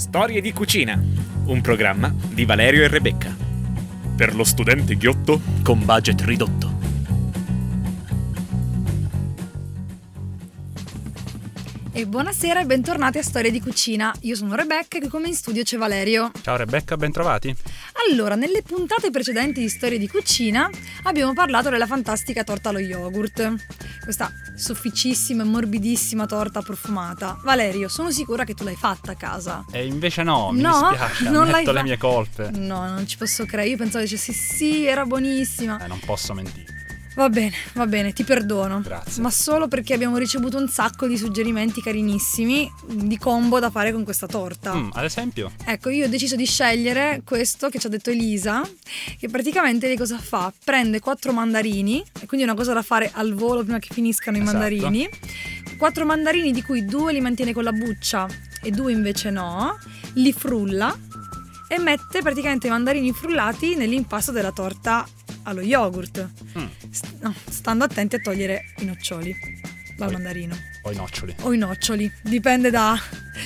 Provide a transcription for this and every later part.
Storie di cucina, un programma di Valerio e Rebecca. Per lo studente ghiotto con budget ridotto. E buonasera e bentornati a Storie di Cucina. Io sono Rebecca e come in studio c'è Valerio. Ciao Rebecca, bentrovati. Allora, nelle puntate precedenti di Storie di Cucina abbiamo parlato della fantastica torta allo yogurt. Questa sofficissima e morbidissima torta profumata. Valerio, sono sicura che tu l'hai fatta a casa. E invece no, mi No, dispiace, non l'hai ammetto le fa- mie colpe. No, non ci posso credere. Io pensavo dicessi sì, era buonissima. Eh, non posso mentire. Va bene, va bene, ti perdono. Grazie. Ma solo perché abbiamo ricevuto un sacco di suggerimenti carinissimi di combo da fare con questa torta. Mm, ad esempio? Ecco, io ho deciso di scegliere questo che ci ha detto Elisa, che praticamente lei cosa fa? Prende quattro mandarini, e quindi è una cosa da fare al volo prima che finiscano i Esatto. mandarini. Quattro mandarini di cui due li mantiene con la buccia e due invece no, li frulla e mette praticamente i mandarini frullati nell'impasto della torta allo yogurt. Mm, St- no, stando attenti a togliere i noccioli dal Poi- mandarino. ho i noccioli. O i noccioli, dipende da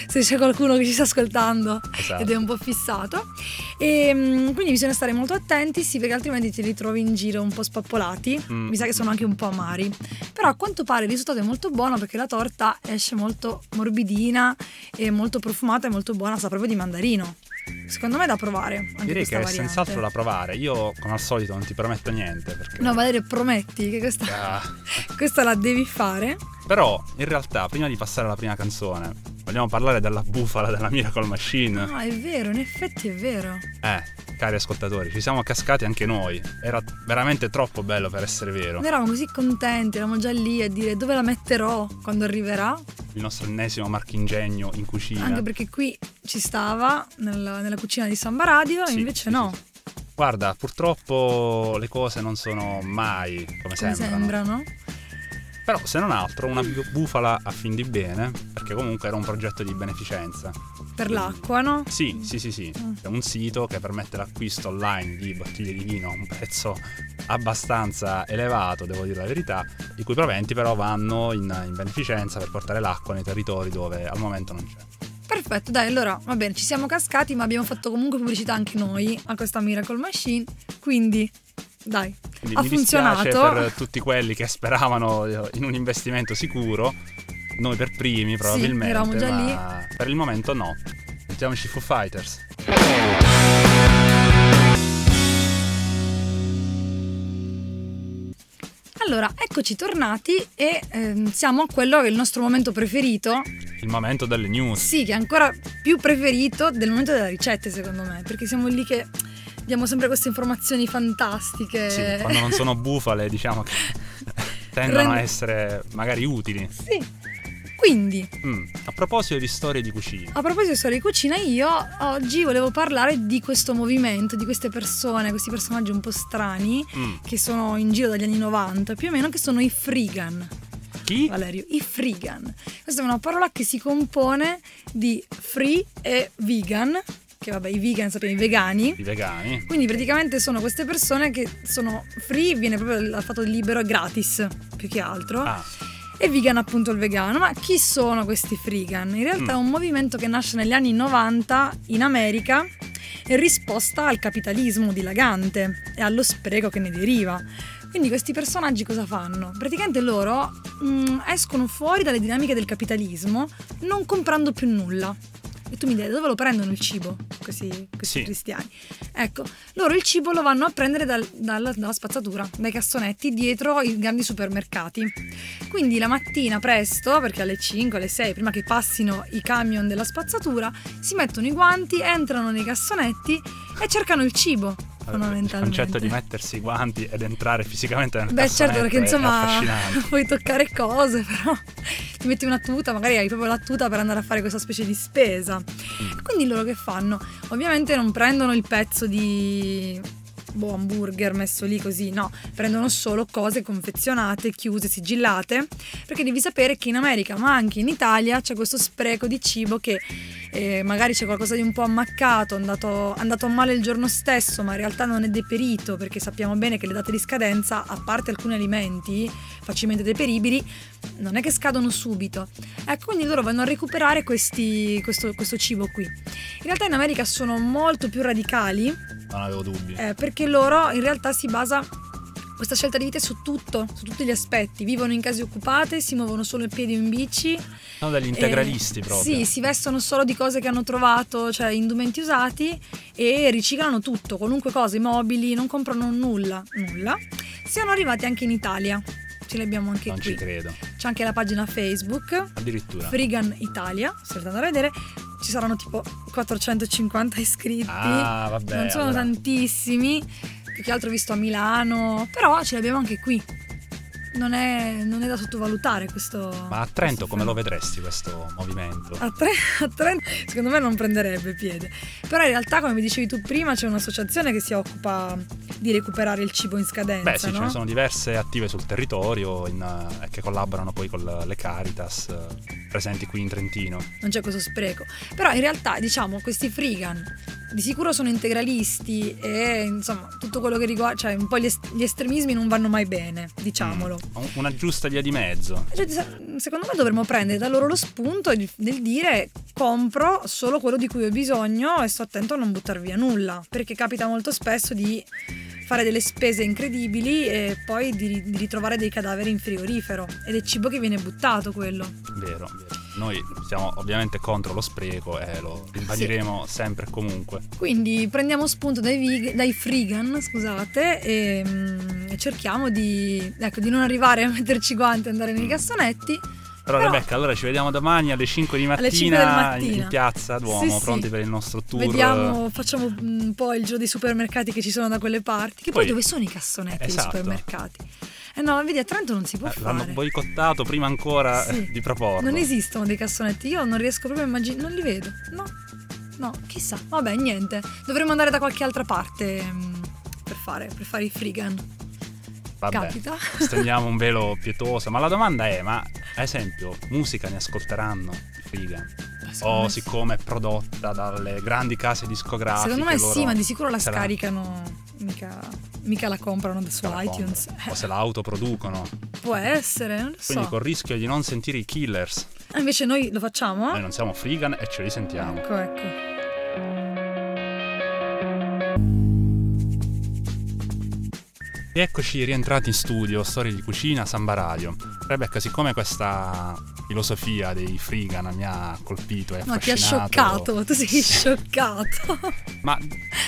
se c'è qualcuno che ci sta ascoltando Esatto. ed è un po' fissato. E mm, quindi bisogna stare molto attenti, sì, perché altrimenti ti ritrovi in giro un po' spappolati. Mm. Mi sa che sono anche un po' amari. Però a quanto pare il risultato è molto buono perché la torta esce molto morbidina e molto profumata e molto buona, sa proprio di mandarino. Secondo me è da provare. Direi che è variante. senz'altro da provare. Io, come al solito, non ti prometto niente. Perché... No, Valerio, prometti che questa, Ah, questa la devi fare. Però, in realtà, prima di passare alla prima canzone, vogliamo parlare della bufala della Miracle Machine. Ah, è vero, in effetti è vero. Eh, cari ascoltatori, ci siamo cascati anche noi. Era veramente troppo bello per essere vero. Noi eravamo così contenti, eravamo già lì a dire dove la metterò quando arriverà, Il nostro ennesimo marchingegno in cucina. anche perché qui ci stava nella, nella cucina di Samba Radio Sì, e invece sì, no, sì. Guarda, purtroppo le cose non sono mai come, come sembrano. sembrano. Però, se non altro, una bu- bufala a fin di bene, perché comunque era un progetto di beneficenza. Per l'acqua, no? Sì, sì, sì, sì. Mm. È un sito che permette l'acquisto online di bottiglie di vino a un prezzo abbastanza elevato, devo dire la verità, i cui proventi però vanno in, in beneficenza per portare l'acqua nei territori dove al momento non c'è. Perfetto, dai, allora va bene, ci siamo cascati, ma abbiamo fatto comunque pubblicità anche noi a questa Miracle Machine, quindi dai, Quindi ha mi funzionato. per tutti quelli che speravano in un investimento sicuro, noi per primi probabilmente, eravamo già ma per il momento no. Mettiamoci Foo Fighters. Allora, eccoci tornati e ehm, siamo a quello che è il nostro momento preferito, Il momento delle news. Sì, che è ancora più preferito del momento delle ricette, secondo me, perché siamo lì che diamo sempre queste informazioni fantastiche. Sì, quando non sono bufale, diciamo che tendono Rende- a essere magari utili. Sì. Quindi, Mm, A proposito di storie di cucina, a proposito di storia di cucina, io oggi volevo parlare di questo movimento, di queste persone, questi personaggi un po' strani Mm, che sono in giro dagli anni 90, più o meno, che sono i freegan. chi? Valerio, i freegan. Questa è una parola che si compone di free e vegan, che vabbè, i vegan sappiamo, i vegani. I vegani. Quindi praticamente sono queste persone che sono free, viene proprio dal fatto di libero e gratis, più che altro. Ah, E vegan appunto il vegano. Ma chi sono questi freegan? In realtà è Mm. un movimento che nasce negli anni 90 in America in risposta al capitalismo dilagante e allo spreco che ne deriva. Quindi questi personaggi cosa fanno? Praticamente loro mm, escono fuori dalle dinamiche del capitalismo non comprando più nulla. E tu mi dici, da dove lo prendono il cibo questi, questi Sì. cristiani? Ecco, loro il cibo lo vanno a prendere dal- dalla, dalla spazzatura, dai cassonetti dietro i grandi supermercati. Quindi la mattina presto, perché alle 5, alle 6, prima che passino i camion della spazzatura, si mettono i guanti, entrano nei cassonetti e cercano il cibo. Il Fondamentalmente. concetto di mettersi i guanti ed entrare fisicamente nel Beh, certo, perché insomma puoi toccare cose, però ti metti una tuta, magari hai proprio la tuta per andare a fare questa specie di spesa. Mm. Quindi loro che fanno? Ovviamente non prendono il pezzo di boh, hamburger messo lì così, no, prendono solo cose confezionate, chiuse, sigillate, perché devi sapere che in America, ma anche in Italia, c'è questo spreco di cibo che eh, magari c'è qualcosa di un po' ammaccato, andato, andato male il giorno stesso, ma in realtà non è deperito, perché sappiamo bene che le date di scadenza, a parte alcuni alimenti facilmente deperibili, non è che scadono subito. Ecco, quindi loro vanno a recuperare questi, questo, questo cibo qui. In realtà in America sono molto più radicali Non avevo dubbi. eh, perché loro in realtà si basa questa scelta di vita è su tutto, su tutti gli aspetti. Vivono in case occupate, si muovono solo in piedi o in bici. Sono degli integralisti eh, proprio. Sì, si vestono solo di cose che hanno trovato, cioè indumenti usati e riciclano tutto, qualunque cosa, i mobili, non comprano nulla, nulla. Siamo arrivati anche in Italia. Ce li abbiamo anche non qui. ci credo. C'è anche la pagina Facebook Addirittura. Frigan Italia, se andare a vedere, ci saranno tipo 450 iscritti. Ah, vabbè. non sono allora. tantissimi, più che altro visto a Milano, però ce li abbiamo anche qui. Non è, non è da sottovalutare questo. Ma a Trento come lo vedresti questo movimento? A, Tre- a Trento secondo me non prenderebbe piede. Però in realtà, come mi dicevi tu prima, c'è un'associazione che si occupa di recuperare il cibo in scadenza. Beh sì, ce no? ne sono diverse attive sul territorio in, eh, che collaborano poi con le- Caritas eh, presenti qui in Trentino. non c'è questo spreco. Però in realtà, diciamo, questi freegan di sicuro sono integralisti e insomma tutto quello che riguarda, cioè un po' gli, est- gli estremismi non vanno mai bene, diciamolo. Un- Una giusta via di mezzo. Cioè, se- secondo me dovremmo prendere da loro lo spunto del dire compro solo quello di cui ho bisogno e sto attento a non buttare via nulla, perché capita molto spesso di fare delle spese incredibili e poi di, di ritrovare dei cadaveri in frigorifero ed è cibo che viene buttato quello. Vero, vero. Noi siamo ovviamente contro lo spreco e lo ribadiremo sempre e comunque. Quindi prendiamo spunto dai, veg- dai freegan, scusate, e, mm, e cerchiamo di, ecco, di non arrivare a metterci guanti e andare nei cassonetti. Però, Però- Rebecca, allora ci vediamo domani alle 5 di mattina, Alle 5 del mattina. in piazza Duomo, Sì, sì. pronti per il nostro tour. Vediamo, facciamo un po' il giro dei supermercati che ci sono da quelle parti. Che poi, Poi- dove sono i cassonetti dei Esatto. supermercati? Eh no, vedi, a Trento non si può Eh, L'hanno fare. boicottato prima ancora Sì. di proporlo. Non esistono dei cassonetti, io non riesco proprio a immaginare, non li vedo. No, no, chissà. Vabbè, niente. Dovremmo andare da qualche altra parte mm, per fare, per fare i freegan. Vabbè, Capita. stendiamo un velo pietoso. Ma la domanda è, ma ad esempio, musica ne ascolteranno i Friga? O me- siccome è prodotta dalle grandi case discografiche Secondo me sì, ma di sicuro la scaricano, mica, mica la comprano da su la iTunes. comprano, O se la autoproducono. Può essere, non lo Quindi so. con il rischio di non sentire i killers. Ah, Invece noi lo facciamo? Noi non siamo Frigan e ce li sentiamo. Ecco, ecco. Rieccoci rientrati in studio, Storie di Cucina, Samba Radio. Rebecca, siccome questa filosofia dei Frigan mi ha colpito e No, ti ha affascinato... scioccato, tu sei scioccato. Ma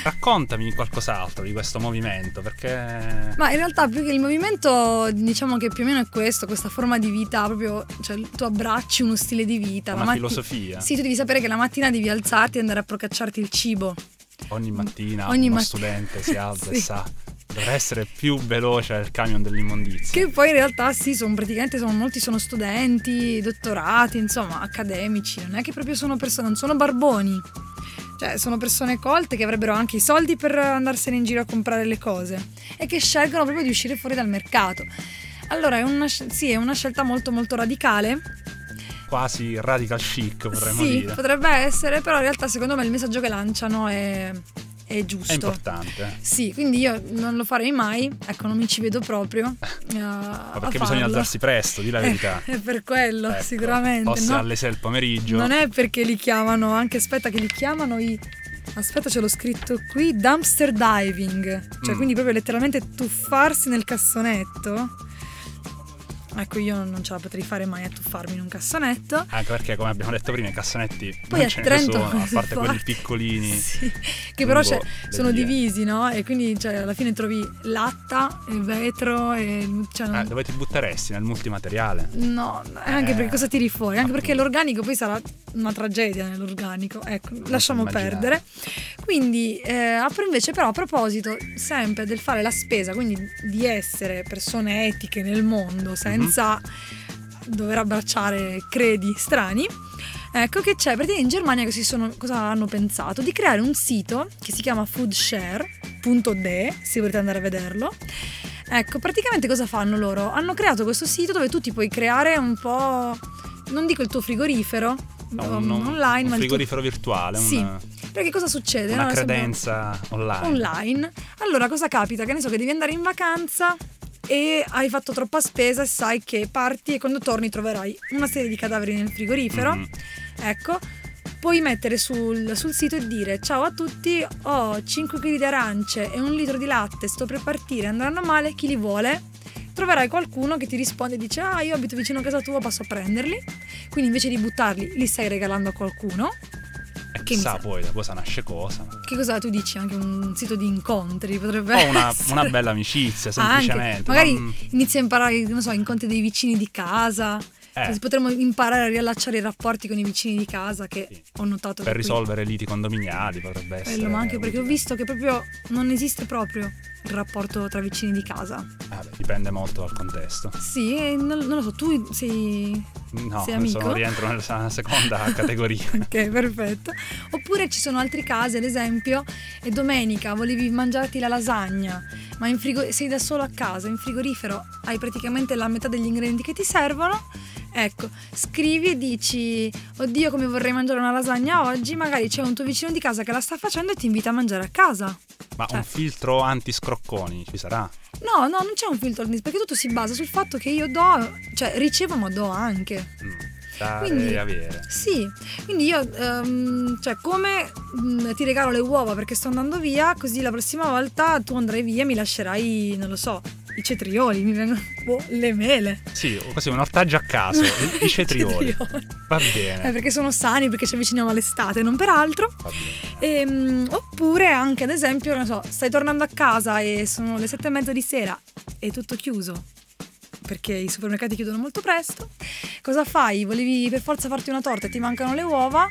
raccontami qualcos'altro di questo movimento, perché... Ma in realtà più che il movimento, diciamo che più o meno è questo, questa forma di vita, proprio, cioè tu abbracci uno stile di vita. Una matti- filosofia. Sì, tu devi sapere che la mattina devi alzarti e andare a procacciarti il cibo. Ogni mattina Ogni uno matt- studente si alza e Sì. sa dovrà essere più veloce del camion dell'immondizia. Che poi in realtà sì, sono praticamente sono, molti sono studenti, dottorati, insomma, accademici, non è che proprio sono persone, non sono barboni. Cioè, sono persone colte che avrebbero anche i soldi per andarsene in giro a comprare le cose e che scelgono proprio di uscire fuori dal mercato. Allora, è una, sì, è una scelta molto molto radicale. Quasi radical chic, vorremmo sì, dire. potrebbe essere, però in realtà secondo me il messaggio che lanciano è, è giusto. È importante. Sì, quindi io non lo farei mai, ecco, non mi ci vedo proprio. eh, Ma perché bisogna alzarsi presto, di la verità. Eh, È per quello, Ecco, sicuramente. Fosse no? alle 6 del pomeriggio. Non è perché li chiamano, anche aspetta che li chiamano i... Aspetta, ce l'ho scritto qui, dumpster diving. Cioè, Mm. quindi proprio letteralmente tuffarsi nel cassonetto. Ecco, io non ce la potrei fare mai a tuffarmi in un cassonetto. Anche perché, come abbiamo detto prima, i cassonetti Poi non a ce ne Trento, sono, a parte quelli piccolini. Sì, che però sono vie. divisi, no? E quindi cioè, alla fine trovi latta, e vetro e... Cioè, non- Eh, dove ti butteresti? Nel multimateriale. No, anche Eh, perché cosa tiri fuori? Anche perché appunto. l'organico poi sarà una tragedia nell'organico. Ecco, lasciamo immaginare. perdere. Quindi, eh, apro invece però a proposito sempre del fare la spesa, quindi di essere persone etiche nel mondo senza dover abbracciare credi strani. Ecco che c'è, praticamente in Germania che si sono, cosa hanno pensato? Di creare un sito che si chiama Foodshare, foodshare.de se volete andare a vederlo. Ecco, praticamente cosa fanno loro? Hanno creato questo sito dove tu ti puoi creare un po', non dico il tuo frigorifero un, um, online, un ma frigorifero virtuale, Sì, una, perché cosa succede? una No, credenza online. online. Allora cosa capita? Che ne so che devi andare in vacanza e hai fatto troppa spesa e sai che parti e quando torni troverai una serie di cadaveri nel frigorifero. Mhm. Ecco, puoi mettere sul, sul sito e dire ciao a tutti, ho 5 kg di arance e un litro di latte, sto per partire, andranno male, chi li vuole? Troverai qualcuno che ti risponde e dice ah io abito vicino a casa tua, posso prenderli. Quindi invece di buttarli li stai regalando a qualcuno. Che chissà sa- poi da cosa nasce cosa. Che cosa tu dici? Anche un sito di incontri potrebbe O una, essere. una bella amicizia, Anche. semplicemente. Magari non- inizi a imparare, non so, incontri dei vicini di casa. eh, Così potremmo imparare a riallacciare i rapporti con i vicini di casa che Sì. ho notato per che qui- risolvere liti condominiali potrebbe essere. Quello, ma anche perché ho utile. visto che proprio non esiste proprio il rapporto tra vicini di casa. Ah, beh, dipende molto dal contesto. Sì, non, non lo so, tu sei... No, Sei amico? sono rientro nella seconda categoria. ok, perfetto. Oppure ci sono altri casi, ad esempio, e domenica volevi mangiarti la lasagna, ma in frigo- sei da solo a casa, in frigorifero hai praticamente la metà degli ingredienti che ti servono. Ecco, scrivi e dici, oddio come vorrei mangiare una lasagna oggi, magari c'è un tuo vicino di casa che la sta facendo e ti invita a mangiare a casa. Ma Cioè- un filtro anti-scrocconi ci sarà? No, no, non c'è un filtro al perché tutto si basa sul fatto che io do, cioè ricevo ma do anche. Mm, Quindi- avere. Sì, quindi io, ehm, cioè come mm, ti regalo le uova perché sto andando via, così la prossima volta tu andrai via e mi lascerai, non lo so, i cetrioli, mi vengono, boh, le mele. Sì, così un ortaggio a caso, i, i cetrioli. Va Eh, bene, perché sono sani, perché ci avviciniamo all'estate, non per altro. bene. Ehm, oppure anche ad esempio, non so, stai tornando a casa e sono le sette e mezza di sera e tutto chiuso perché i supermercati chiudono molto presto. Cosa fai? Volevi per forza farti una torta e ti mancano le uova?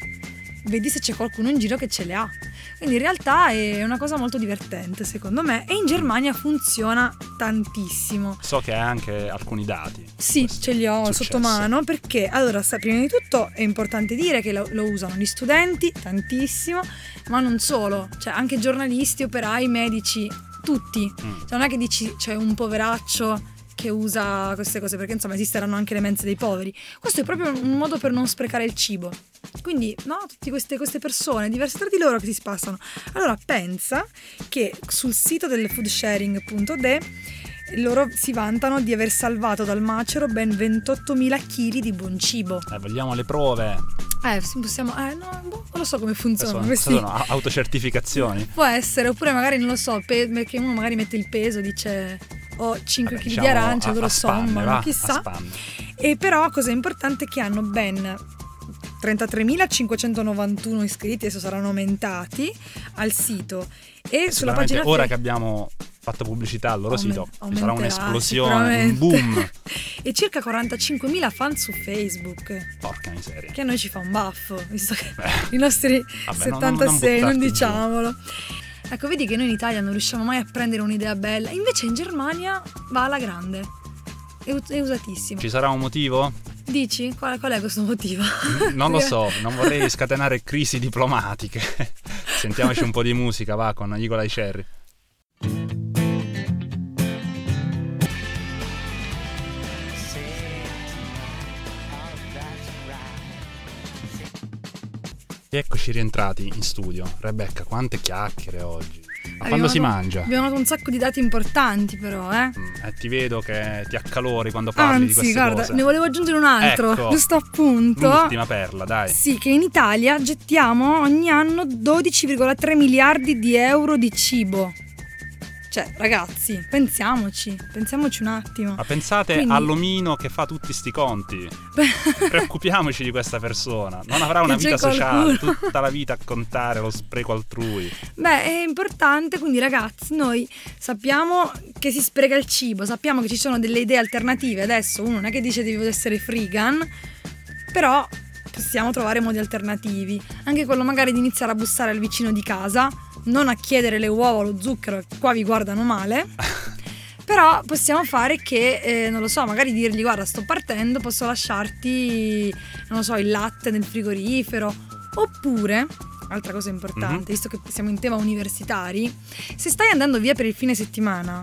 Vedi se c'è qualcuno in giro che ce le ha. Quindi in realtà è una cosa molto divertente secondo me e in Germania funziona tantissimo. So che hai anche alcuni dati. Sì, ce li ho successo. sotto mano perché allora, prima di tutto è importante dire che lo, lo usano gli studenti tantissimo, ma non solo, cioè anche giornalisti, operai, medici, tutti. Mm. Cioè non è che dici c'è un poveraccio che usa queste cose, perché insomma esisteranno anche le mense dei poveri. Questo è proprio un modo per non sprecare il cibo. Quindi, no, tutte queste, queste persone diverse tra di loro che si spassano. Allora pensa che sul sito del foodsharing.de loro si vantano di aver salvato dal macero ben 28.000 kg di buon cibo. Eh, vogliamo le prove. Eh, possiamo. Eh, no, boh, non lo so come funziona. Sono, questi- sono autocertificazioni. Può essere, oppure magari non lo so, pe- perché uno magari mette il peso, dice ho 5 Vabbè, kg diciamo di arance, a- loro sommano, chissà. E però cosa importante è che hanno ben 33.591 iscritti, adesso saranno aumentati al sito. E sulla pagina ora fe- che abbiamo fatto pubblicità al loro sito ci sarà un'esplosione, un boom. e circa 45.000 fan su Facebook. Porca miseria. Che a noi ci fa un baffo, visto che Beh, i nostri Vabbè, non- non- 76, non non, buttarti giù. Ecco, vedi che noi in Italia non riusciamo mai a prendere un'idea bella, invece in Germania va alla grande. È, è usatissimo. Ci sarà un motivo? Dici? Qual, qual è questo motivo? Non lo so, non vorrei scatenare crisi diplomatiche. Sentiamoci un po' di musica, va, con Nicola Cherry. E eccoci rientrati in studio. Rebecca, quante chiacchiere oggi. Ma quando Abbiamo si dato- mangia? Abbiamo dato un sacco di dati importanti però, eh. Mm, eh, ti vedo che ti accalori quando parli di Anzi, queste guarda, cose. ne volevo aggiungere un altro, Ecco. giusto appunto. L'ultima perla, dai. Sì, che in Italia gettiamo ogni anno 12,3 miliardi di euro di cibo. Cioè, ragazzi, pensiamoci, pensiamoci un attimo. Ma pensate Quindi- all'omino che fa tutti sti conti. Preoccupiamoci di questa persona. Non avrà una vita sociale, tutta la vita a contare lo spreco altrui. Beh, è importante, quindi ragazzi, noi sappiamo che si spreca il cibo, sappiamo che ci sono delle idee alternative. Adesso uno non è che dice devo essere freegan, però possiamo trovare modi alternativi. Anche quello magari di iniziare a bussare al vicino di casa, non a chiedere le uova o lo zucchero, qua vi guardano male. Però possiamo fare che, eh, non lo so, magari dirgli guarda sto partendo, posso lasciarti, non lo so, il latte nel frigorifero. Oppure, altra cosa importante, Mhm. visto che siamo in tema universitari, se stai andando via per il fine settimana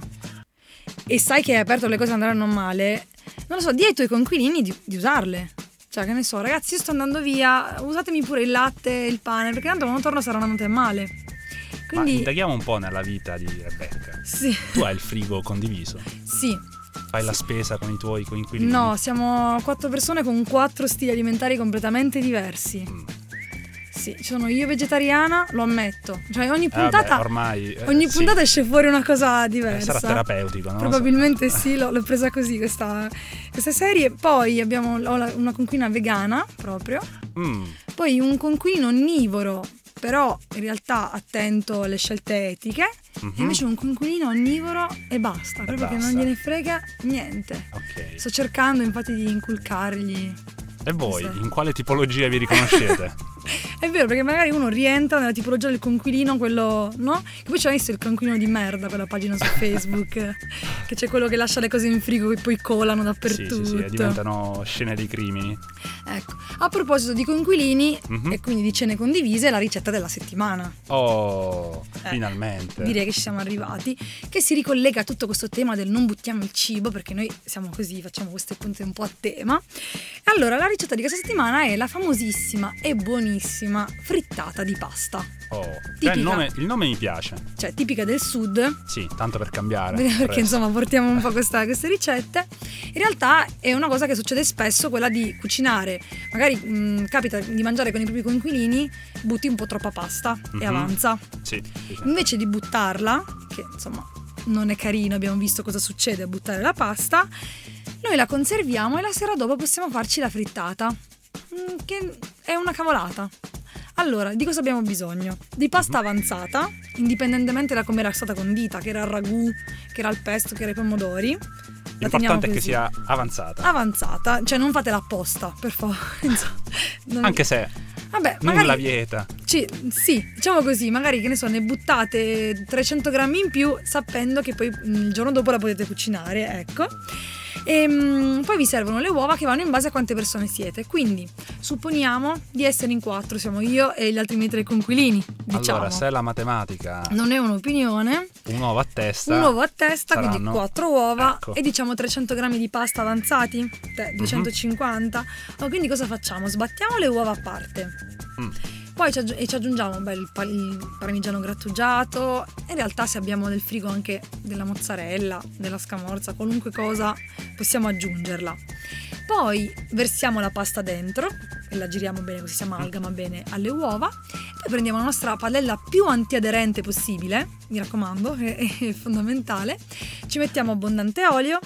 e sai che hai aperto le cose andranno male, non lo so, di ai tuoi conquilini di, di usarle. Cioè, che ne so, ragazzi, io sto andando via, usatemi pure il latte e il pane, perché tanto quando torno saranno andate male. Ma Quindi, indaghiamo un po' nella vita di Rebecca. sì, Tu hai il frigo condiviso, sì. fai la spesa con i tuoi coinquilini. No, siamo quattro persone con quattro stili alimentari completamente diversi. Mm. Sì, sono io vegetariana, lo ammetto. Cioè ogni Eh, puntata, ormai eh, ogni sì. puntata esce fuori una cosa Eh, diversa. sarà terapeutico, no? Probabilmente sì, l'ho, l'ho presa così questa, questa serie. Poi abbiamo la- una conquina vegana proprio. Mm, Poi un conquilino onnivoro, però in realtà attento alle scelte etiche. mhm. E invece un conquilino onnivoro e basta, proprio che non basta. gliene frega niente. Ok. Sto cercando infatti di inculcargli. E voi, in quale tipologia vi riconoscete? È vero, perché magari uno rientra nella tipologia del conquilino, quello, no? Che poi c'è visto il conquilino di merda, quella pagina su Facebook, che c'è quello che lascia le cose in frigo e poi colano sì, dappertutto. sì, sì, e diventano scene dei crimini. Ecco, a proposito di conquilini Mhm. e quindi di cene condivise, la ricetta della settimana. Oh, Eh, finalmente. Direi che ci siamo arrivati, che si ricollega a tutto questo tema del non buttiamo il cibo, perché noi siamo così, facciamo queste punte un po' a tema. Allora, la ricetta di questa settimana è la famosissima e buonissima frittata di pasta, Oh, Tipica. il, nome, il nome mi piace. cioè tipica del sud, Sì, tanto per cambiare. perché Presto. insomma portiamo un po' questa- queste ricette. In realtà è una cosa che succede spesso, quella di cucinare, magari mh, capita di mangiare con i propri coinquilini, butti un po' troppa pasta e Mhm. avanza. Sì, sì, sì. Invece di buttarla, che insomma non è carino, abbiamo visto cosa succede a buttare la pasta, noi la conserviamo e la sera dopo possiamo farci la frittata, mm, che è una cavolata. Allora, di cosa abbiamo bisogno? Di pasta avanzata, indipendentemente da come era stata condita, che era il ragù, che era il pesto, che era i pomodori. La L'importante è che sia avanzata. avanzata, cioè non fatela apposta, per favore. Insomma, non- Anche se Vabbè, nulla magari vieta. ci- sì, diciamo così, magari che ne so, ne buttate 300 grammi in più sapendo che poi mm, il giorno dopo la potete cucinare, ecco. E mm, poi vi servono le uova che vanno in base a quante persone siete. Quindi supponiamo di essere in quattro, siamo io e gli altri miei tre conquilini, diciamo. Allora, se la matematica Non è un'opinione, un uovo a testa, un uovo a testa, quindi saranno- quattro uova Ecco. e diciamo 300 grammi di pasta avanzati, Te, 250. Oh, quindi cosa facciamo? Sbattiamo le uova a parte. Mm. Poi ci, aggi- ci aggiungiamo il, pa- il parmigiano grattugiato. In realtà, se abbiamo nel frigo anche della mozzarella, della scamorza, qualunque cosa, possiamo aggiungerla. Poi versiamo la pasta dentro e la giriamo bene così si amalgama bene alle uova. Poi prendiamo la nostra padella più antiaderente possibile, mi raccomando, è, è fondamentale. Ci mettiamo abbondante olio,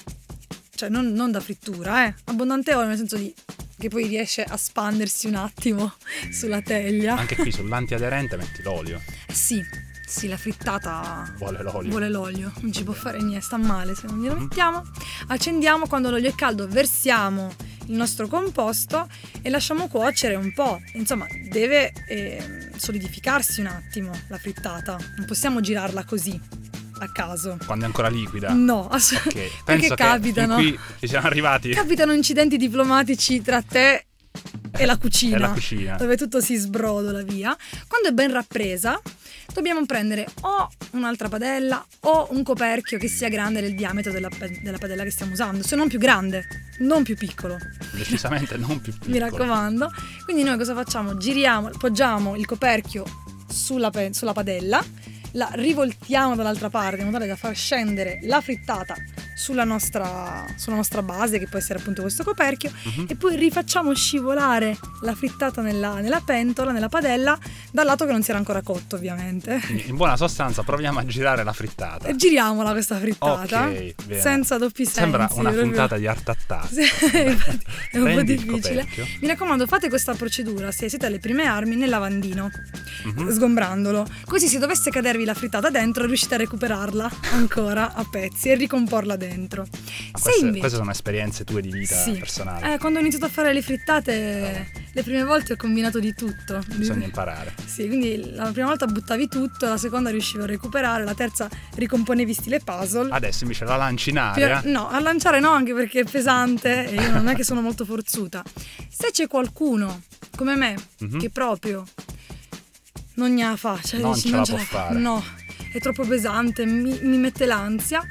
cioè non, non da frittura, eh, abbondante olio nel senso di che poi riesce a spandersi un attimo sulla teglia. anche qui sull'antiaderente metti l'olio. Eh sì, sì, la frittata Vuole l'olio. vuole l'olio, non ci può fare niente, sta male se non glielo Mhm. mettiamo. Accendiamo quando l'olio è caldo, versiamo il nostro composto e lasciamo cuocere un po'. Insomma, deve ehm, solidificarsi un attimo la frittata, non possiamo girarla così a caso. Quando è ancora liquida. No, assolutamente. Ok, Perché capitano. qui ci siamo arrivati. Capitano incidenti diplomatici tra te e la cucina. E la cucina. dove tutto si sbrodola via. Quando è ben rappresa, dobbiamo prendere o un'altra padella o un coperchio che sia grande del diametro della, della padella che stiamo usando, se non più grande, non più piccolo, Decisamente non più piccolo. mi raccomando. Quindi noi cosa facciamo? Giriamo, poggiamo il coperchio sulla, sulla padella, la rivoltiamo dall'altra parte in modo tale da far scendere la frittata sulla nostra, sulla nostra base, che può essere appunto questo coperchio, Mhm. e poi rifacciamo scivolare la frittata nella, nella pentola, nella padella, dal lato che non si era ancora cotto ovviamente. In buona sostanza proviamo a girare la frittata. E giriamola questa frittata Ok, bene. senza doppi sensi. Sembra una proprio. puntata di Art Attack. È un po' difficile. Mi raccomando, fate questa procedura se siete alle prime armi nel lavandino, Mhm. sgombrandolo. Così se dovesse cadervi la frittata dentro, riuscite a recuperarla ancora a pezzi e ricomporla dentro. Ma se queste, invece queste sono esperienze tue di vita Sì. personali. eh, quando ho iniziato a fare le frittate, le prime volte ho combinato di tutto. Bisogna imparare. Sì, quindi la prima volta buttavi tutto, la seconda riuscivo a recuperare, la terza ricomponevi stile puzzle. Adesso invece la lanci in Più- aria. no, a lanciare no, anche perché è pesante e io non è che sono molto forzuta. Se c'è qualcuno come me Mhm. che proprio non ne ha fa, cioè Non dici, ce la ce può fa. fare. No, è troppo pesante, mi, mi mette l'ansia.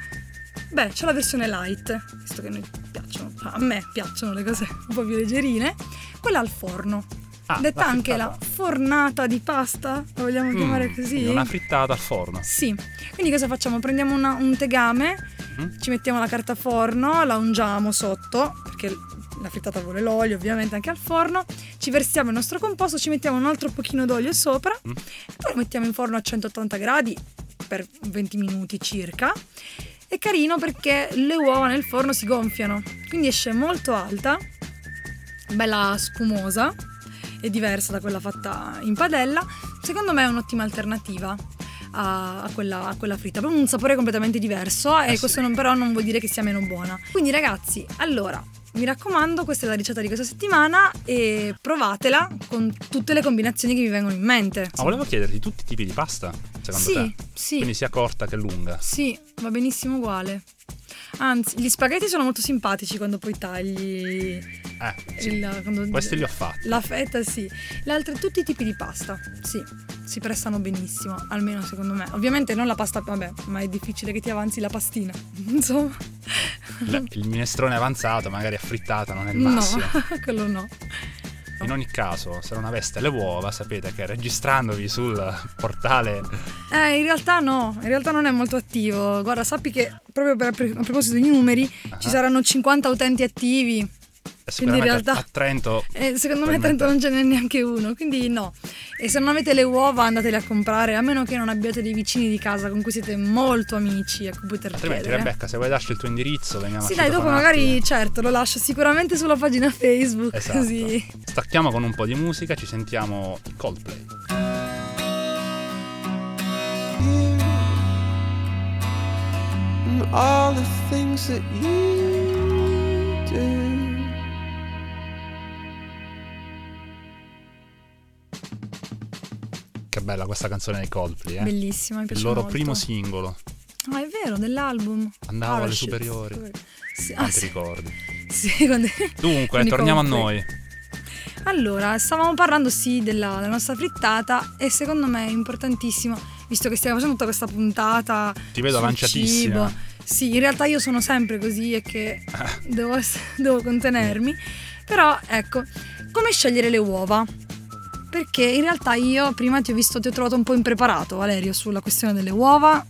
Beh, c'è la versione light, visto che a noi piacciono, a me piacciono le cose un po' più leggerine. Quella al forno. Ah, Detta la anche la fornata di pasta, la vogliamo Mm, chiamare così? Una frittata al forno. Sì, quindi cosa facciamo? Prendiamo una- un tegame, Mhm. ci mettiamo la carta forno, la ungiamo sotto, perché la frittata vuole l'olio ovviamente anche al forno, ci versiamo il nostro composto, ci mettiamo un altro pochino d'olio sopra Mm. e poi lo mettiamo in forno a 180 gradi per 20 minuti circa. È carino perché le uova nel forno si gonfiano, quindi esce molto alta, bella spumosa e diversa da quella fatta in padella. Secondo me è un'ottima alternativa a, quella, a quella fritta. Proprio un sapore completamente diverso e Eh sì. questo non, però non vuol dire che sia meno buona. Quindi ragazzi, allora, mi raccomando, questa è la ricetta di questa settimana e provatela con tutte le combinazioni che vi vengono in mente. Ma volevo chiederti tutti i tipi di pasta, secondo sì, te? sì. Quindi sia corta che lunga. Sì, va benissimo uguale. Anzi, gli spaghetti sono molto simpatici quando poi tagli Eh, sì. il, quando- Questi li ho fatti. La fetta sì. Le altre tutti i tipi di pasta, sì. Si prestano benissimo, almeno secondo me. Ovviamente non la pasta, vabbè, ma è difficile che ti avanzi la pastina. Insomma. Il, minestrone avanzato, magari affrittata, non è il No, massimo. quello no. In ogni caso, se non aveste le uova, sapete che registrandovi sul portale Eh, in realtà no, in realtà non è molto attivo. Guarda, sappi che proprio per, a proposito di numeri, ci Ah. saranno 50 utenti attivi. Quindi in realtà- a Trento E secondo me a Trento non ce n'è neanche uno, quindi no. E se non avete le uova andatele a comprare, a meno che non abbiate dei vicini di casa con cui siete molto amici a cui poter altrimenti chiedere. Rebecca se vuoi darci il tuo indirizzo veniamo Sì, a dai, dopo magari certo lo lascio sicuramente sulla pagina Facebook, Esatto. così. Stacchiamo con un po' di musica, ci sentiamo i Coldplay. all the things that you do. Bella questa canzone dei Coldplay, eh? Bellissima, mi Il loro molto. primo singolo. Ah, è vero, dell'album. Andavo alle Parachute. superiori. Sì, ah, sì, ricordi. sì, quando- Dunque, torniamo a noi. Allora, stavamo parlando sì della, della nostra frittata e secondo me è importantissimo, visto che stiamo facendo tutta questa puntata. Ti vedo lanciatissima. cibo. Sì, in realtà io sono sempre così e che devo, devo contenermi. Però ecco, come scegliere le uova? Perché in realtà io prima ti ho visto, ti ho trovato un po' impreparato, Valerio, sulla questione delle uova.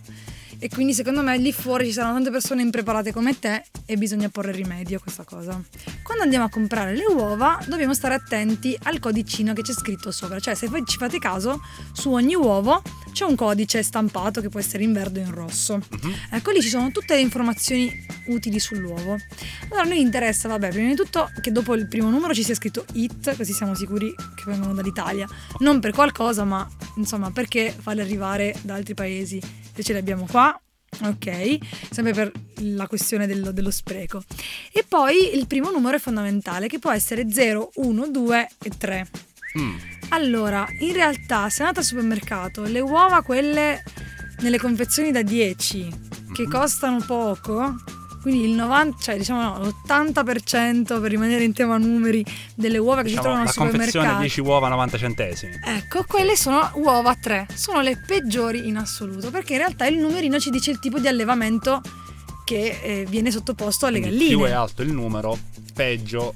E quindi secondo me lì fuori ci saranno tante persone impreparate come te e bisogna porre rimedio a questa cosa. Quando andiamo a comprare le uova dobbiamo stare attenti al codicino che c'è scritto sopra, cioè se voi ci fate caso su ogni uovo c'è un codice stampato che può essere in verde o in rosso. Mhm. Ecco lì ci sono tutte le informazioni utili sull'uovo. Allora a noi interessa, vabbè, prima di tutto che dopo il primo numero ci sia scritto IT, così siamo sicuri che vengono dall'Italia. Non per qualcosa, ma insomma perché farle arrivare da altri paesi se ce le abbiamo qua. Ok, sempre per la questione dello, dello spreco. E poi il primo numero è fondamentale, che può essere 0, 1, 2 e 3. Mm. Allora, in realtà, se andate al supermercato, le uova, quelle nelle confezioni da 10, che Mhm. costano poco, quindi il 90, cioè diciamo no, l'80% per rimanere in tema numeri delle uova che Diciamo, si trovano la al confezione supermercato. 10 uova 90 centesimi. Ecco, quelle sono uova 3, sono le peggiori in assoluto, perché in realtà il numerino ci dice il tipo di allevamento che eh, viene sottoposto alle Quindi galline. più è alto il numero, peggio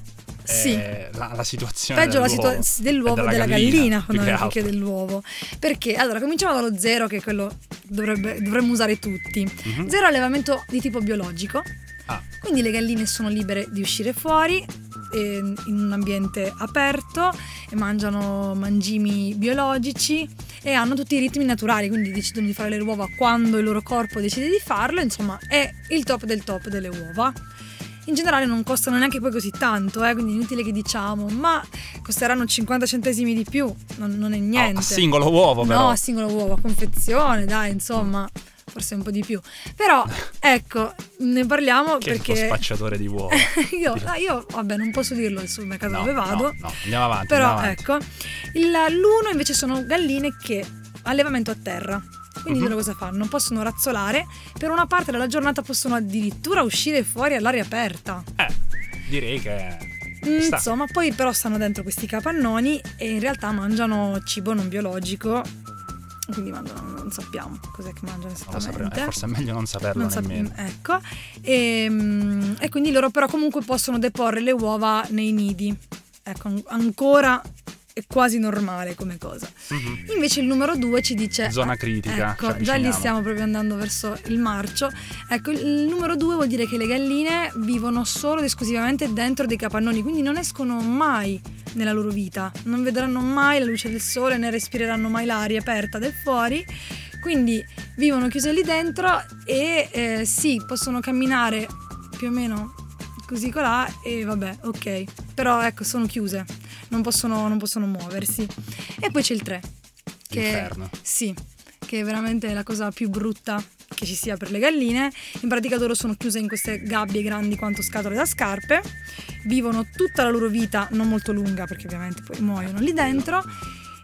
Sì. la, la situazione Peggio la dell'uovo. situazione dell'uovo e della, gallina, più che dell'uovo. Perché allora cominciamo dallo zero, che è quello dovrebbe, dovremmo usare tutti. Mhm. Zero allevamento di tipo biologico, Ah, quindi le galline sono libere di uscire fuori eh, in un ambiente aperto e mangiano mangimi biologici e hanno tutti i ritmi naturali, quindi decidono di fare le uova quando il loro corpo decide di farlo, insomma è il top del top delle uova. In generale non costano neanche poi così tanto, eh, quindi è inutile che diciamo, ma costeranno 50 centesimi di più, non, non è niente. oh, a singolo uovo però. No, a singolo uovo, a confezione, dai, insomma, forse un po' di più. Però, ecco, ne parliamo che perché spacciatore di uova. io, ah, io, vabbè, non posso dirlo al supermercato No, dove vado, no, no, andiamo avanti. però andiamo avanti. ecco, il- l'uno invece sono galline che allevamento a terra. Quindi Mhm. loro cosa fanno? Possono razzolare, per una parte della giornata possono addirittura uscire fuori all'aria aperta. Eh, direi che Mm, sta. Insomma, poi però stanno dentro questi capannoni e in realtà mangiano cibo non biologico quindi mangiano, non sappiamo cos'è che mangiano Non esattamente. sapremo, forse è meglio non saperlo Non sap- nemmeno. ecco, e, mm, e quindi loro però comunque possono deporre le uova nei nidi. Ecco, an- ancora è quasi normale come cosa. Mhm. Invece il numero 2 ci dice... Zona critica, Ecco, ci già lì stiamo proprio andando verso il marcio. Ecco, il numero 2 vuol dire che le galline vivono solo ed esclusivamente dentro dei capannoni, quindi non escono mai nella loro vita, non vedranno mai la luce del sole né respireranno mai l'aria aperta del fuori. Quindi vivono chiuse lì dentro e eh, sì, possono camminare più o meno così colà e vabbè, ok. Però ecco, sono chiuse, non possono, non possono muoversi. E poi c'è il 3. Che L'inferno. sì, che è veramente la cosa più brutta che ci sia per le galline. In pratica loro sono chiuse in queste gabbie grandi quanto scatole da scarpe, vivono tutta la loro vita, non molto lunga perché ovviamente poi muoiono lì dentro.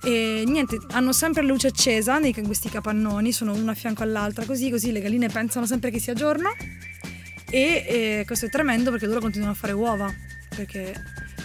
E niente, hanno sempre la luce accesa nei, in questi capannoni, sono una a fianco all'altra, così, così le galline pensano sempre che sia giorno. E eh, questo è tremendo perché loro continuano a fare uova, perché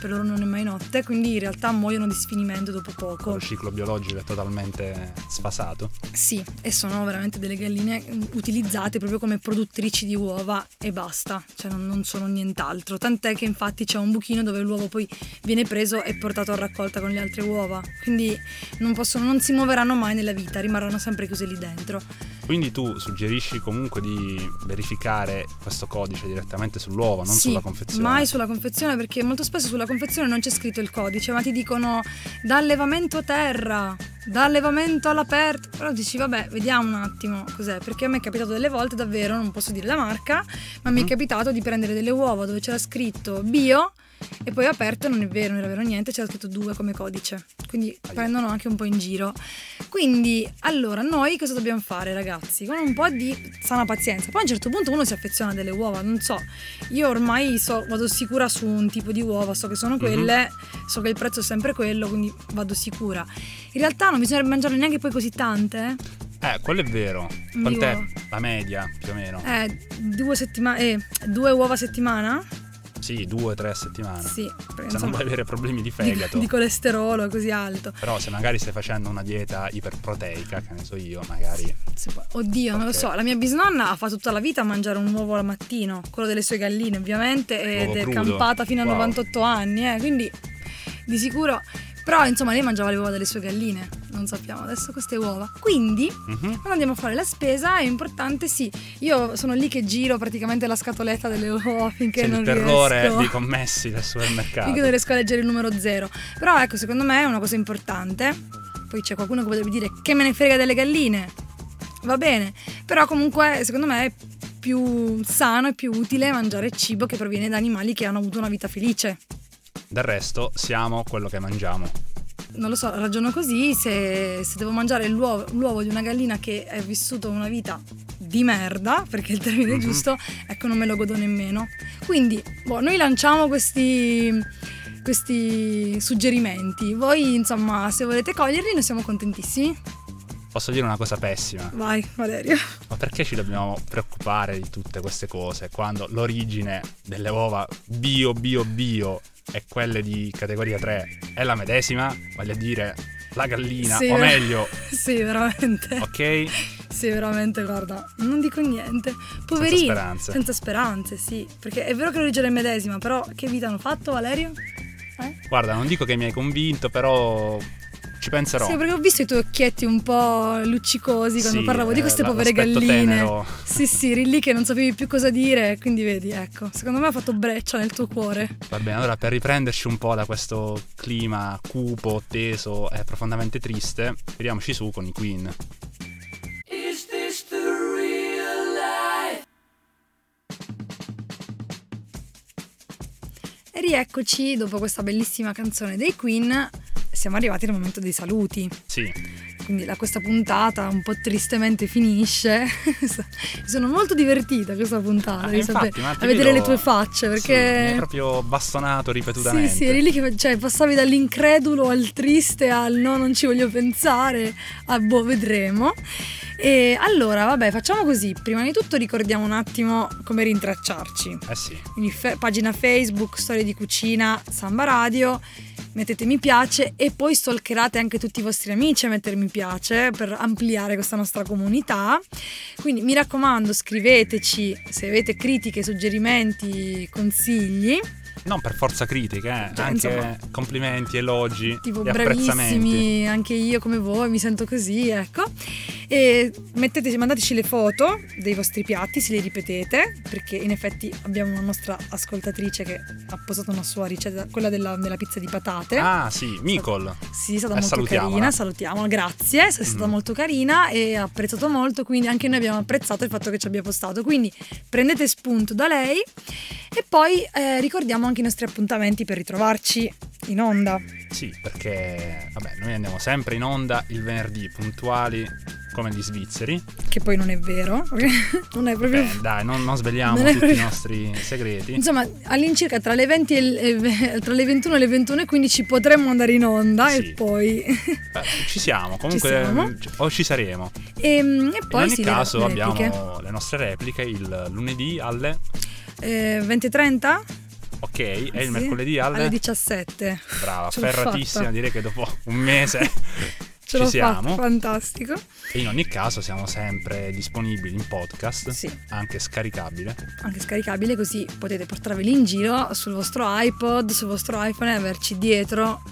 per loro non è mai notte, quindi in realtà muoiono di sfinimento dopo poco. Lo ciclo biologico è totalmente sfasato. Sì, e sono veramente delle galline utilizzate proprio come produttrici di uova e basta, cioè non, non sono nient'altro. Tant'è che infatti c'è un buchino dove l'uovo poi viene preso e portato a raccolta con le altre uova. Quindi non, possono, non si muoveranno mai nella vita, rimarranno sempre chiuse lì dentro. Quindi tu suggerisci comunque di verificare questo codice direttamente sull'uovo, non Sì, sulla confezione. Mai sulla confezione perché molto spesso sulla confezione non c'è scritto il codice, ma ti dicono da allevamento a terra, da allevamento all'aperto. Però dici vabbè, vediamo un attimo cos'è, perché a me è capitato delle volte davvero, non posso dire la marca, ma mi è Mhm. capitato di prendere delle uova dove c'era scritto bio e poi aperto non è vero, non era vero niente, c'era scritto 2 come codice. Quindi prendono anche un po' in giro. Quindi, allora, noi cosa dobbiamo fare, ragazzi? Con un po' di sana pazienza. Poi a un certo punto uno si affeziona delle uova, non so. Io ormai so, vado sicura su un tipo di uova, so che sono quelle, so che il prezzo è sempre quello, quindi vado sicura. In realtà non bisogna mangiarne neanche poi così tante. Eh, quello è vero. Quant'è la media, più o meno? Eh, due settimane, eh, due uova a settimana? Sì, due o tre settimane. Sì, perché Se non insomma, vuoi avere problemi di di, fegato. di colesterolo così alto. Però se magari stai facendo una dieta iperproteica, che ne so io, magari... Può- Oddio, non lo so. La mia bisnonna ha fatto tutta la vita a mangiare un uovo al mattino, quello delle sue galline, ovviamente, ed è crudo? campata fino a Wow. 98 anni, eh, quindi di sicuro. Però insomma, lei mangiava le uova delle sue galline, non sappiamo adesso queste uova. Quindi, Mhm. quando andiamo a fare la spesa è importante, sì. Io sono lì che giro praticamente la scatoletta delle uova finché C'è non il terrore riesco. dei commessi del supermercato. Finché non riesco a leggere il numero zero. Però ecco, secondo me è una cosa importante. Poi c'è qualcuno che potrebbe dire che me ne frega delle galline. Va bene. Però comunque secondo me è più sano e più utile mangiare cibo che proviene da animali che hanno avuto una vita felice. Del resto siamo quello che mangiamo. Non lo so, ragiono così, se, se devo mangiare l'uovo, l'uovo di una gallina che ha vissuto una vita di merda, perché è il termine Mhm. giusto, ecco non me lo godo nemmeno. Quindi, boh, noi lanciamo questi, questi suggerimenti. Voi, insomma, se volete coglierli, noi siamo contentissimi. Posso dire una cosa pessima, Vai, Valerio. ma perché ci dobbiamo preoccupare di tutte queste cose quando l'origine delle uova bio, bio, bio e quelle di categoria 3 è la medesima? Voglio dire, la gallina, Sì, o meglio, Sì, veramente. ok? Sì, veramente, guarda, non dico niente. Poverini. speranze. Senza speranze, sì. Perché è vero che l'origine è medesima, però che vita hanno fatto, Valerio? Eh? Guarda, non dico che mi hai convinto, però ci penserò. Sì, perché ho visto i tuoi occhietti un po' luccicosi quando Sì, parlavo di eh, queste la- povere galline. tenero. Sì, sì, eri lì che non sapevi più cosa dire, quindi vedi, ecco, secondo me ha fatto breccia nel tuo cuore. Va bene, allora per riprenderci un po' da questo clima cupo, teso e profondamente triste, tiriamoci su con i Queen. Is this the real life? E rieccoci dopo questa bellissima canzone dei Queen. Siamo arrivati al momento dei saluti. Sì, Quindi la- questa puntata un po' tristemente finisce. Mi sono molto divertita questa puntata Ah, infatti, sapere- a vedere le tue facce sì, perché hai proprio bastonato Sì, ripetutamente. sì, eri lì che cioè, passavi dall'incredulo al triste al no, non ci voglio pensare, a boh, vedremo. E allora, vabbè, facciamo così. Prima di tutto ricordiamo un attimo come rintracciarci. Eh sì, Quindi fe- pagina Facebook, storie di cucina, Samba Radio. Mettete mi piace e poi stalkerate anche tutti i vostri amici a mettere mi piace per ampliare questa nostra comunità. Quindi mi raccomando, scriveteci se avete critiche, suggerimenti, consigli. Non per forza critiche, eh, Cioè, anche insomma, complimenti, elogi Tipo e apprezzamenti. bravissimi, anche io come voi mi sento così, ecco. E mettete, mandateci le foto dei vostri piatti, se li ripetete, perché in effetti abbiamo una nostra ascoltatrice che ha postato una sua ricetta, quella della, della pizza di patate. Ah, sì, Micol. Sì, è stata Eh, molto carina, salutiamola, grazie, è stata Mm. molto carina e ha apprezzato molto, quindi anche noi abbiamo apprezzato il fatto che ci abbia postato. Quindi prendete spunto da lei e poi eh, ricordiamo anche i nostri appuntamenti per ritrovarci in onda. Sì, perché vabbè, noi andiamo sempre in onda il venerdì puntuali come gli svizzeri. Che poi non è vero, non è proprio... Beh, dai, non, non sveliamo Non tutti i proprio- nostri segreti. Insomma, all'incirca tra le, 20 e le, tra le 21 e le 21 e 15 potremmo andare in onda Sì. e poi... Beh, ci siamo, comunque siamo. mm, o ci saremo. e, e In poi ogni sì, caso le abbiamo le nostre repliche il lunedì alle Eh, 20 e 30? Ok e il Sì, mercoledì alle alle 17. brava, Ce ferratissima, direi che dopo un mese Ce ci l'ho siamo. fatta, fantastico. E in ogni caso siamo sempre disponibili in podcast, Sì. anche scaricabile. anche scaricabile così potete portarveli in giro sul vostro iPod, sul vostro iPhone e averci dietro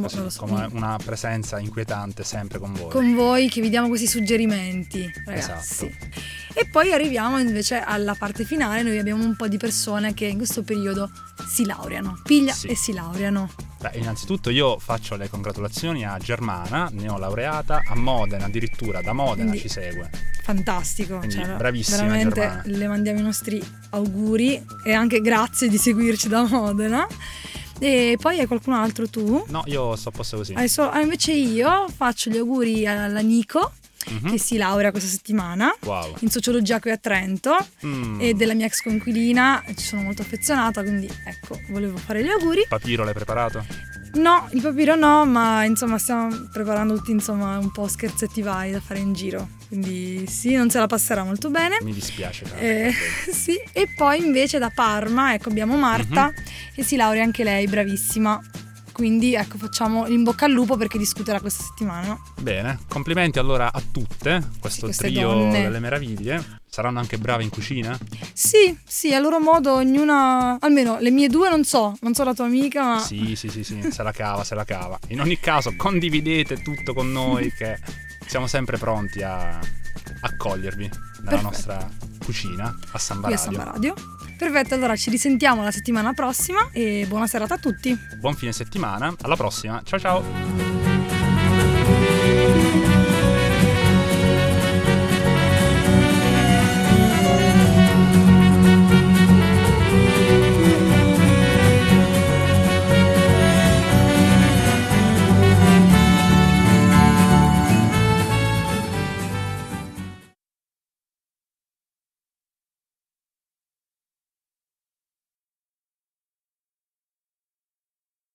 Così, so, come una presenza inquietante sempre con voi. con voi che vi diamo questi suggerimenti, ragazzi. Esatto. E poi arriviamo invece alla parte finale, noi abbiamo un po' di persone che in questo periodo si laureano, piglia Sì. e si laureano. Beh, innanzitutto io faccio le congratulazioni a Germana, neolaureata, a Modena addirittura, da Modena Quindi- ci segue. Fantastico, Quindi cioè, bravissima, veramente Germana. le mandiamo i nostri auguri e anche grazie di seguirci da Modena. E poi hai qualcun altro tu? No, io sto a posto così. Hai solo- ah, invece io faccio gli auguri alla Mhm. che si laurea questa settimana Wow. in sociologia qui a Trento Mm. e della mia ex coinquilina ci sono molto affezionata quindi ecco volevo fare gli auguri Papiro l'hai preparato? no il papiro no ma insomma stiamo preparando tutti insomma un po' scherzetti vari da fare in giro quindi sì non se la passerà molto bene Mi dispiace. cara. eh, sì, e poi invece da Parma ecco, abbiamo Marta Mhm. che si laurea anche lei, bravissima. Quindi ecco, facciamo in bocca al lupo perché discuterà questa settimana. Bene, complimenti allora a tutte, questo queste trio donne. delle meraviglie. Saranno anche brave in cucina? Sì, sì, a loro modo ognuna, almeno le mie due non so, non so la tua amica, ma Sì, sì, sì, sì, se la cava, se la cava. In ogni caso, condividete tutto con noi che siamo sempre pronti a accogliervi nella Perfetto. nostra cucina a Samba qui a Radio. Samba Radio. Perfetto, allora ci risentiamo la settimana prossima e buona serata a tutti. Buon fine settimana, alla prossima, ciao ciao!